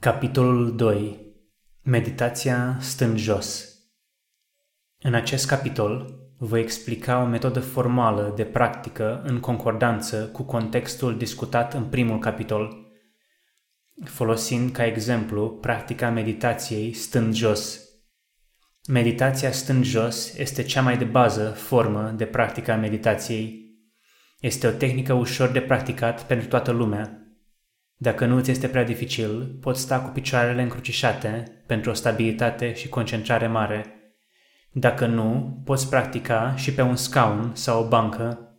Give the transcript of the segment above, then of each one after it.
Capitolul 2. Meditația stând jos. În acest capitol voi explica o metodă formală de practică în concordanță cu contextul discutat în primul capitol, folosind ca exemplu practica meditației stând jos. Meditația stând jos este cea mai de bază formă de practica meditației. Este o tehnică ușor de practicat pentru toată lumea, dacă nu ți este prea dificil, poți sta cu picioarele încrucișate pentru o stabilitate și concentrare mare. Dacă nu, poți practica și pe un scaun sau o bancă.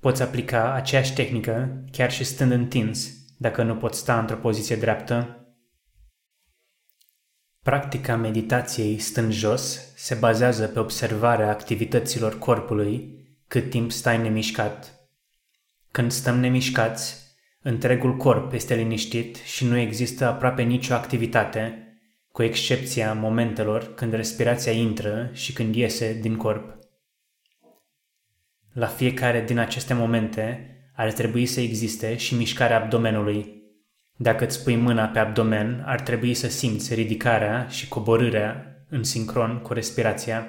Poți aplica aceeași tehnică chiar și stând întins, dacă nu poți sta într-o poziție dreaptă. Practica meditației stând jos se bazează pe observarea activităților corpului cât timp stai nemișcat. Când stăm nemișcați, Întregul corp este liniștit și nu există aproape nicio activitate, cu excepția momentelor când respirația intră și când iese din corp. La fiecare din aceste momente ar trebui să existe și mișcarea abdomenului. Dacă îți pui mâna pe abdomen, ar trebui să simți ridicarea și coborârea în sincron cu respirația.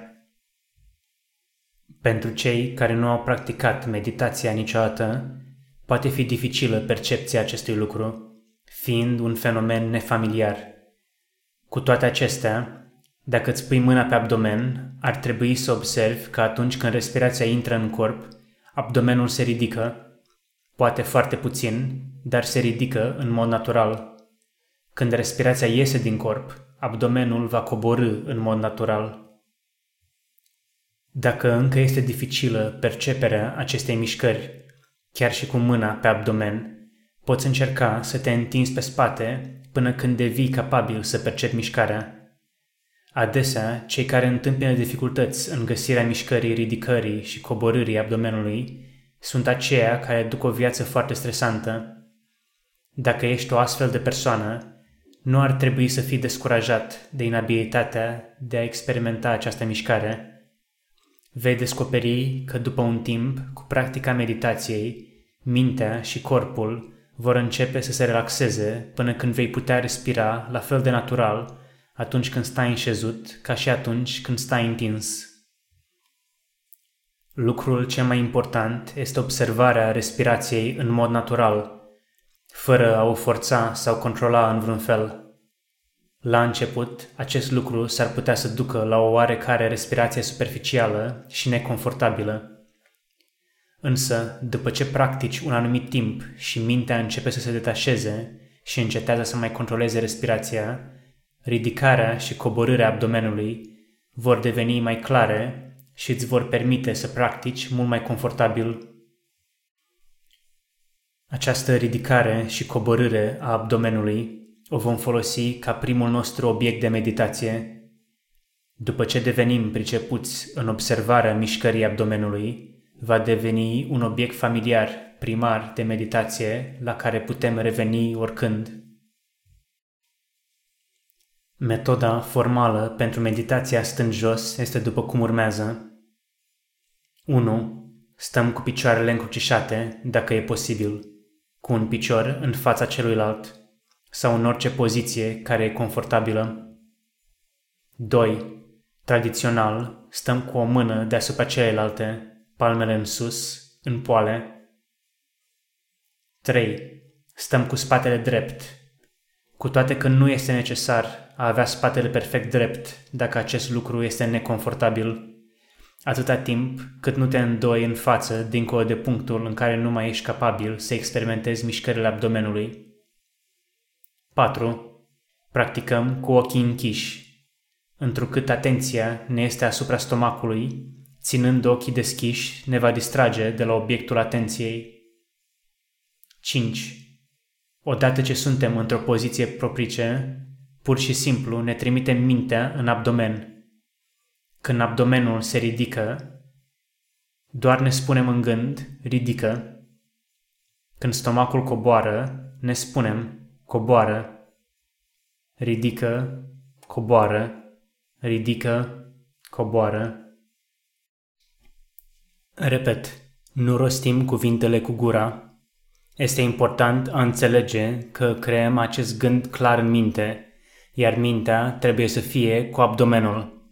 Pentru cei care nu au practicat meditația niciodată, Poate fi dificilă percepția acestui lucru, fiind un fenomen nefamiliar. Cu toate acestea, dacă îți pui mâna pe abdomen, ar trebui să observi că atunci când respirația intră în corp, abdomenul se ridică, poate foarte puțin, dar se ridică în mod natural. Când respirația iese din corp, abdomenul va coborâ în mod natural. Dacă încă este dificilă perceperea acestei mișcări, chiar și cu mâna pe abdomen, poți încerca să te întinzi pe spate până când devii capabil să percepi mișcarea. Adesea, cei care întâmpină dificultăți în găsirea mișcării ridicării și coborârii abdomenului sunt aceia care duc o viață foarte stresantă. Dacă ești o astfel de persoană, nu ar trebui să fii descurajat de inabilitatea de a experimenta această mișcare – Vei descoperi că după un timp, cu practica meditației, mintea și corpul vor începe să se relaxeze până când vei putea respira la fel de natural atunci când stai înșezut ca și atunci când stai întins. Lucrul cel mai important este observarea respirației în mod natural, fără a o forța sau controla în vreun fel. La început, acest lucru s-ar putea să ducă la o oarecare respirație superficială și neconfortabilă. Însă, după ce practici un anumit timp și mintea începe să se detașeze și încetează să mai controleze respirația, ridicarea și coborârea abdomenului vor deveni mai clare și îți vor permite să practici mult mai confortabil. Această ridicare și coborâre a abdomenului o vom folosi ca primul nostru obiect de meditație. După ce devenim pricepuți în observarea mișcării abdomenului, va deveni un obiect familiar, primar de meditație la care putem reveni oricând. Metoda formală pentru meditația stând jos este după cum urmează. 1. Stăm cu picioarele încrucișate, dacă e posibil, cu un picior în fața celuilalt sau în orice poziție care e confortabilă. 2. Tradițional, stăm cu o mână deasupra celelalte, palmele în sus, în poale. 3. Stăm cu spatele drept, cu toate că nu este necesar a avea spatele perfect drept dacă acest lucru este neconfortabil, atâta timp cât nu te îndoi în față dincolo de punctul în care nu mai ești capabil să experimentezi mișcările abdomenului. 4. Practicăm cu ochii închiși, întrucât atenția ne este asupra stomacului, ținând ochii deschiși, ne va distrage de la obiectul atenției. 5. Odată ce suntem într-o poziție proprice, pur și simplu ne trimitem mintea în abdomen. Când abdomenul se ridică, doar ne spunem în gând, ridică. Când stomacul coboară, ne spunem, coboară, ridică, coboară, ridică, coboară. Repet, nu rostim cuvintele cu gura. Este important a înțelege că creăm acest gând clar în minte, iar mintea trebuie să fie cu abdomenul.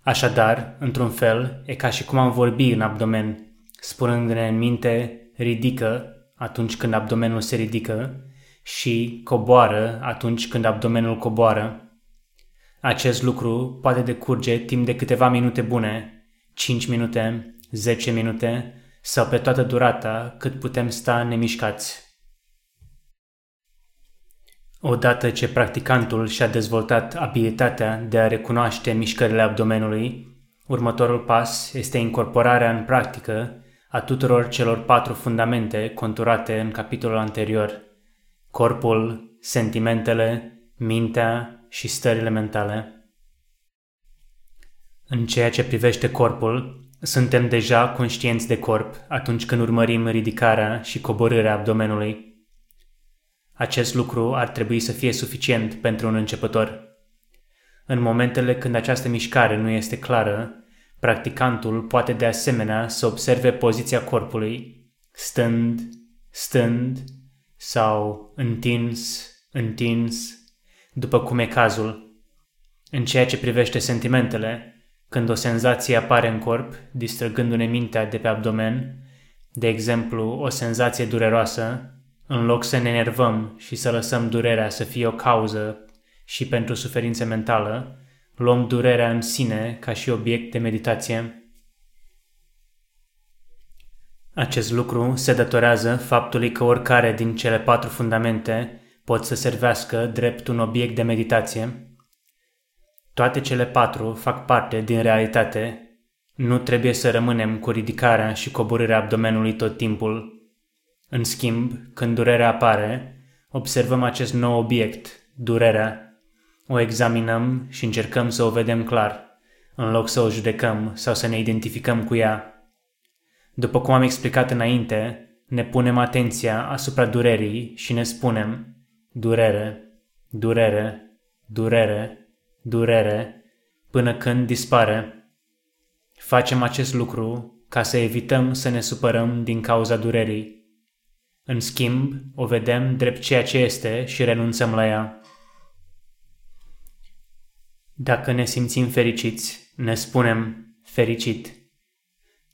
Așadar, într-un fel, e ca și cum am vorbi în abdomen, spunându-ne în minte ridică atunci când abdomenul se ridică și coboară atunci când abdomenul coboară. Acest lucru poate decurge timp de câteva minute bune, 5 minute, 10 minute sau pe toată durata cât putem sta nemișcați. Odată ce practicantul și-a dezvoltat abilitatea de a recunoaște mișcările abdomenului, următorul pas este incorporarea în practică a tuturor celor patru fundamente conturate în capitolul anterior, corpul, sentimentele, mintea și stările mentale. În ceea ce privește corpul, suntem deja conștienți de corp atunci când urmărim ridicarea și coborârea abdomenului. Acest lucru ar trebui să fie suficient pentru un începător. În momentele când această mișcare nu este clară, practicantul poate de asemenea să observe poziția corpului, stând, stând sau întins, întins, după cum e cazul. În ceea ce privește sentimentele, când o senzație apare în corp, distrăgându-ne mintea de pe abdomen, de exemplu, o senzație dureroasă, în loc să ne enervăm și să lăsăm durerea să fie o cauză și pentru suferință mentală, luăm durerea în sine ca și obiect de meditație. Acest lucru se datorează faptului că oricare din cele patru fundamente pot să servească drept un obiect de meditație, toate cele patru fac parte din realitate. Nu trebuie să rămânem cu ridicarea și coborârea abdomenului tot timpul. În schimb, când durerea apare, observăm acest nou obiect, durerea. O examinăm și încercăm să o vedem clar, în loc să o judecăm sau să ne identificăm cu ea. După cum am explicat înainte, ne punem atenția asupra durerii și ne spunem durere, durere, durere, durere, până când dispare. Facem acest lucru ca să evităm să ne supărăm din cauza durerii. În schimb, o vedem drept ceea ce este și renunțăm la ea. Dacă ne simțim fericiți, ne spunem fericit.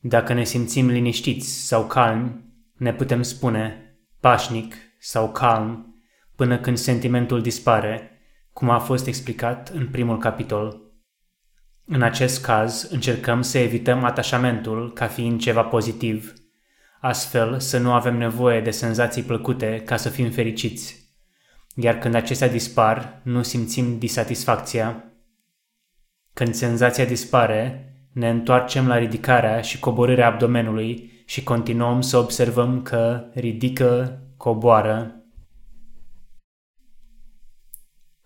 Dacă ne simțim liniștiți sau calmi, ne putem spune pașnic sau calm până când sentimentul dispare cum a fost explicat în primul capitol. În acest caz, încercăm să evităm atașamentul ca fiind ceva pozitiv, astfel să nu avem nevoie de senzații plăcute ca să fim fericiți. Iar când acestea dispar, nu simțim disatisfacția. Când senzația dispare, ne întoarcem la ridicarea și coborârea abdomenului și continuăm să observăm că ridică, coboară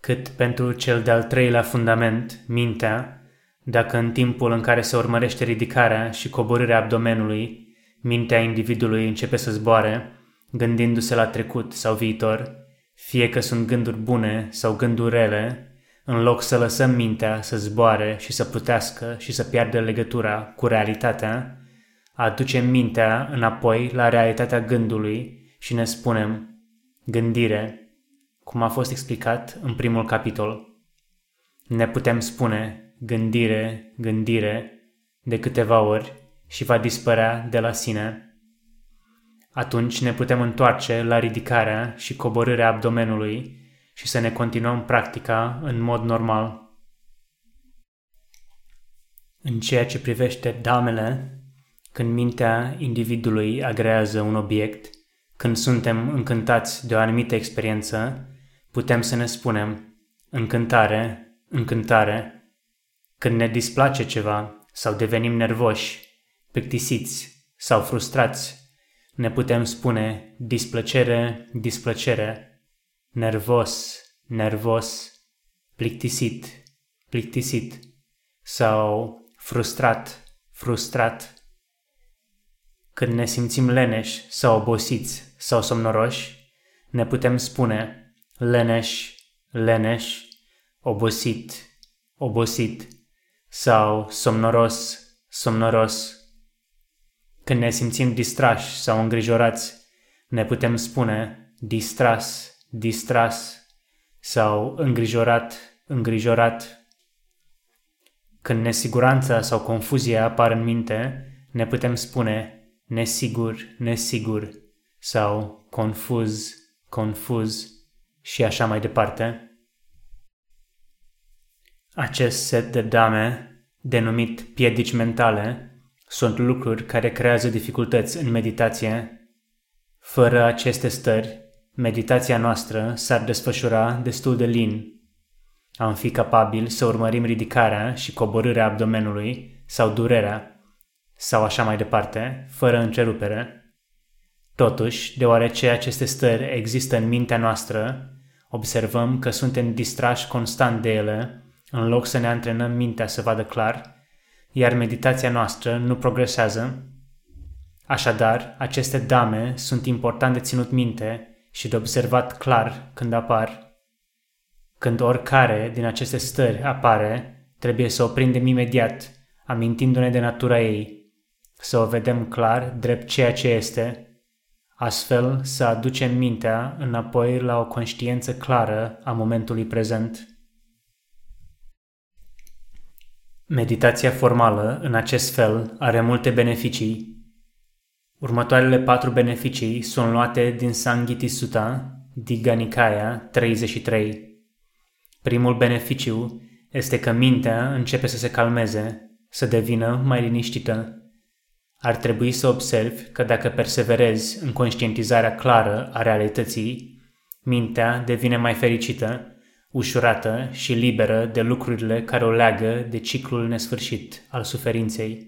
cât pentru cel de-al treilea fundament, mintea, dacă în timpul în care se urmărește ridicarea și coborârea abdomenului, mintea individului începe să zboare, gândindu-se la trecut sau viitor, fie că sunt gânduri bune sau gânduri rele, în loc să lăsăm mintea să zboare și să plutească și să piardă legătura cu realitatea, aducem mintea înapoi la realitatea gândului și ne spunem, gândire, cum a fost explicat în primul capitol. Ne putem spune gândire, gândire de câteva ori și va dispărea de la sine. Atunci ne putem întoarce la ridicarea și coborârea abdomenului și să ne continuăm practica în mod normal. În ceea ce privește damele, când mintea individului agrează un obiect, când suntem încântați de o anumită experiență, putem să ne spunem încântare, încântare, când ne displace ceva sau devenim nervoși, plictisiți sau frustrați, ne putem spune displăcere, displăcere, nervos, nervos, plictisit, plictisit sau frustrat, frustrat. Când ne simțim leneși sau obosiți sau somnoroși, ne putem spune leneș, leneș, obosit, obosit sau somnoros, somnoros. Când ne simțim distrași sau îngrijorați, ne putem spune distras, distras sau îngrijorat, îngrijorat. Când nesiguranța sau confuzia apar în minte, ne putem spune nesigur, nesigur sau confuz, confuz și așa mai departe. Acest set de dame, denumit piedici mentale, sunt lucruri care creează dificultăți în meditație. Fără aceste stări, meditația noastră s-ar desfășura destul de lin. Am fi capabil să urmărim ridicarea și coborârea abdomenului sau durerea, sau așa mai departe, fără încerupere. Totuși, deoarece aceste stări există în mintea noastră, observăm că suntem distrași constant de ele, în loc să ne antrenăm mintea să vadă clar, iar meditația noastră nu progresează. Așadar, aceste dame sunt important de ținut minte și de observat clar când apar. Când oricare din aceste stări apare, trebuie să o prindem imediat, amintindu-ne de natura ei, să o vedem clar drept ceea ce este, astfel să aducem mintea înapoi la o conștiință clară a momentului prezent. Meditația formală, în acest fel, are multe beneficii Următoarele patru beneficii sunt luate din Sangiti Sutta, Digha Nikaya 33. Primul beneficiu este că mintea începe să se calmeze, să devină mai liniștită. Ar trebui să observi că dacă perseverezi în conștientizarea clară a realității, mintea devine mai fericită, ușurată și liberă de lucrurile care o leagă de ciclul nesfârșit al suferinței.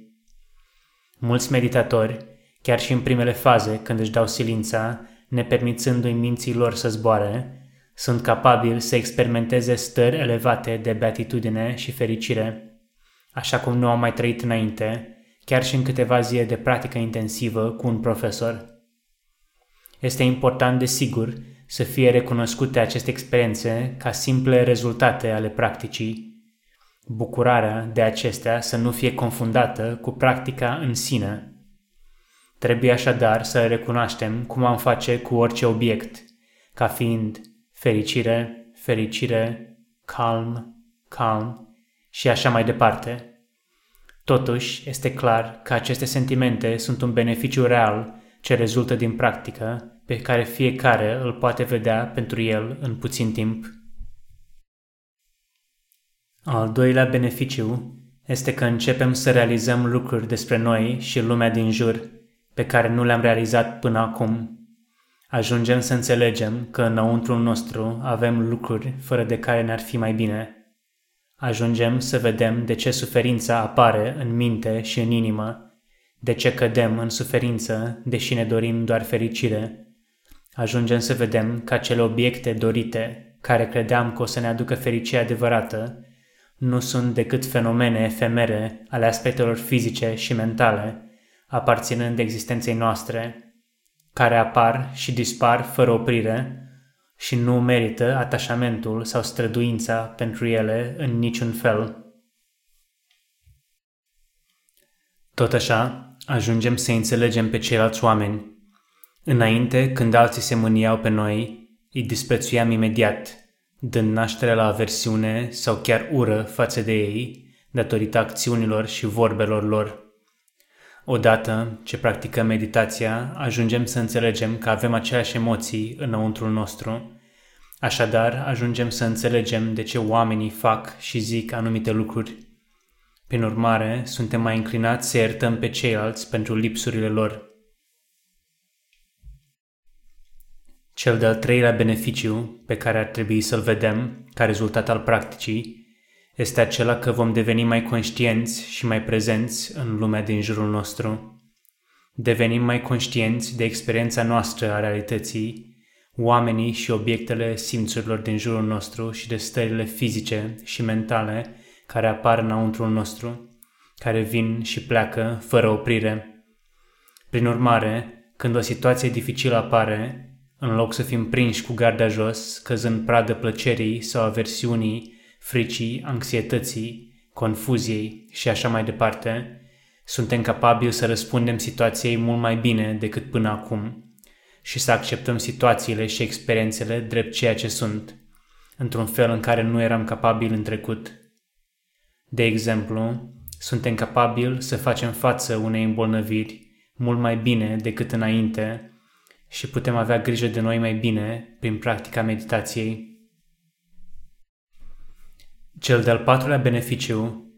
Mulți meditatori chiar și în primele faze, când își dau silința, nepermițându-i minții lor să zboare, sunt capabili să experimenteze stări elevate de beatitudine și fericire, așa cum nu au mai trăit înainte, chiar și în câteva zile de practică intensivă cu un profesor. Este important, desigur, să fie recunoscute aceste experiențe ca simple rezultate ale practicii. Bucurarea de acestea să nu fie confundată cu practica în sine, Trebuie așadar să recunoaștem cum am face cu orice obiect, ca fiind fericire, fericire, calm, calm și așa mai departe. Totuși, este clar că aceste sentimente sunt un beneficiu real ce rezultă din practică pe care fiecare îl poate vedea pentru el în puțin timp. Al doilea beneficiu este că începem să realizăm lucruri despre noi și lumea din jur pe care nu le-am realizat până acum. Ajungem să înțelegem că înăuntru nostru avem lucruri fără de care ne-ar fi mai bine. Ajungem să vedem de ce suferința apare în minte și în inimă, de ce cădem în suferință, deși ne dorim doar fericire. Ajungem să vedem că acele obiecte dorite, care credeam că o să ne aducă fericire adevărată, nu sunt decât fenomene efemere ale aspectelor fizice și mentale, aparținând existenței noastre, care apar și dispar fără oprire și nu merită atașamentul sau străduința pentru ele în niciun fel. Tot așa, ajungem să înțelegem pe ceilalți oameni. Înainte, când alții se mâniau pe noi, îi disprețuiam imediat, dând naștere la aversiune sau chiar ură față de ei, datorită acțiunilor și vorbelor lor. Odată ce practicăm meditația, ajungem să înțelegem că avem aceleași emoții înăuntrul nostru. Așadar, ajungem să înțelegem de ce oamenii fac și zic anumite lucruri. Prin urmare, suntem mai înclinați să iertăm pe ceilalți pentru lipsurile lor. Cel de-al treilea beneficiu pe care ar trebui să-l vedem ca rezultat al practicii este acela că vom deveni mai conștienți și mai prezenți în lumea din jurul nostru. Devenim mai conștienți de experiența noastră a realității, oamenii și obiectele simțurilor din jurul nostru și de stările fizice și mentale care apar înăuntrul nostru, care vin și pleacă fără oprire. Prin urmare, când o situație dificilă apare, în loc să fim prinși cu garda jos, căzând pradă plăcerii sau aversiunii fricii, anxietății, confuziei și așa mai departe, suntem capabili să răspundem situației mult mai bine decât până acum și să acceptăm situațiile și experiențele drept ceea ce sunt, într-un fel în care nu eram capabili în trecut. De exemplu, suntem capabili să facem față unei îmbolnăviri mult mai bine decât înainte și putem avea grijă de noi mai bine prin practica meditației. Cel de-al patrulea beneficiu,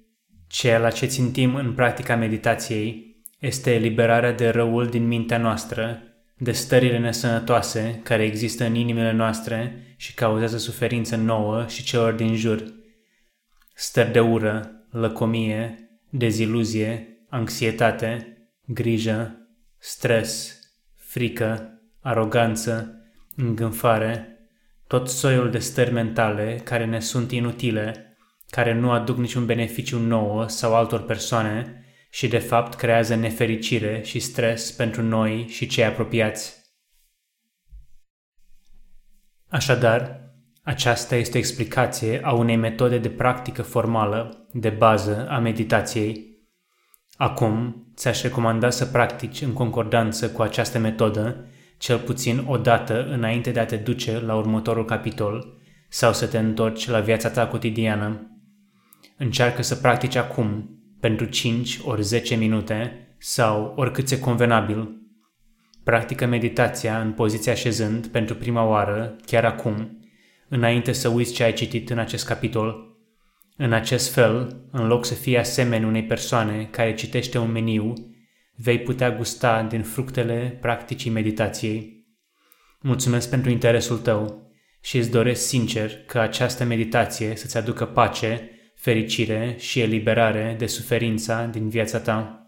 ceea la ce țintim în practica meditației, este eliberarea de răul din mintea noastră, de stările nesănătoase care există în inimile noastre și cauzează suferință nouă și celor din jur. Stări de ură, lăcomie, deziluzie, anxietate, grijă, stres, frică, aroganță, îngânfare, tot soiul de stări mentale care ne sunt inutile, care nu aduc niciun beneficiu nouă sau altor persoane și de fapt creează nefericire și stres pentru noi și cei apropiați. Așadar, aceasta este o explicație a unei metode de practică formală, de bază a meditației. Acum, ți-aș recomanda să practici în concordanță cu această metodă, cel puțin o dată înainte de a te duce la următorul capitol sau să te întorci la viața ta cotidiană. Încearcă să practici acum, pentru 5 ori 10 minute sau oricât ți convenabil. Practică meditația în poziția așezând pentru prima oară, chiar acum, înainte să uiți ce ai citit în acest capitol. În acest fel, în loc să fii asemeni unei persoane care citește un meniu, vei putea gusta din fructele practicii meditației. Mulțumesc pentru interesul tău și îți doresc sincer că această meditație să-ți aducă pace, fericire și eliberare de suferința din viața ta.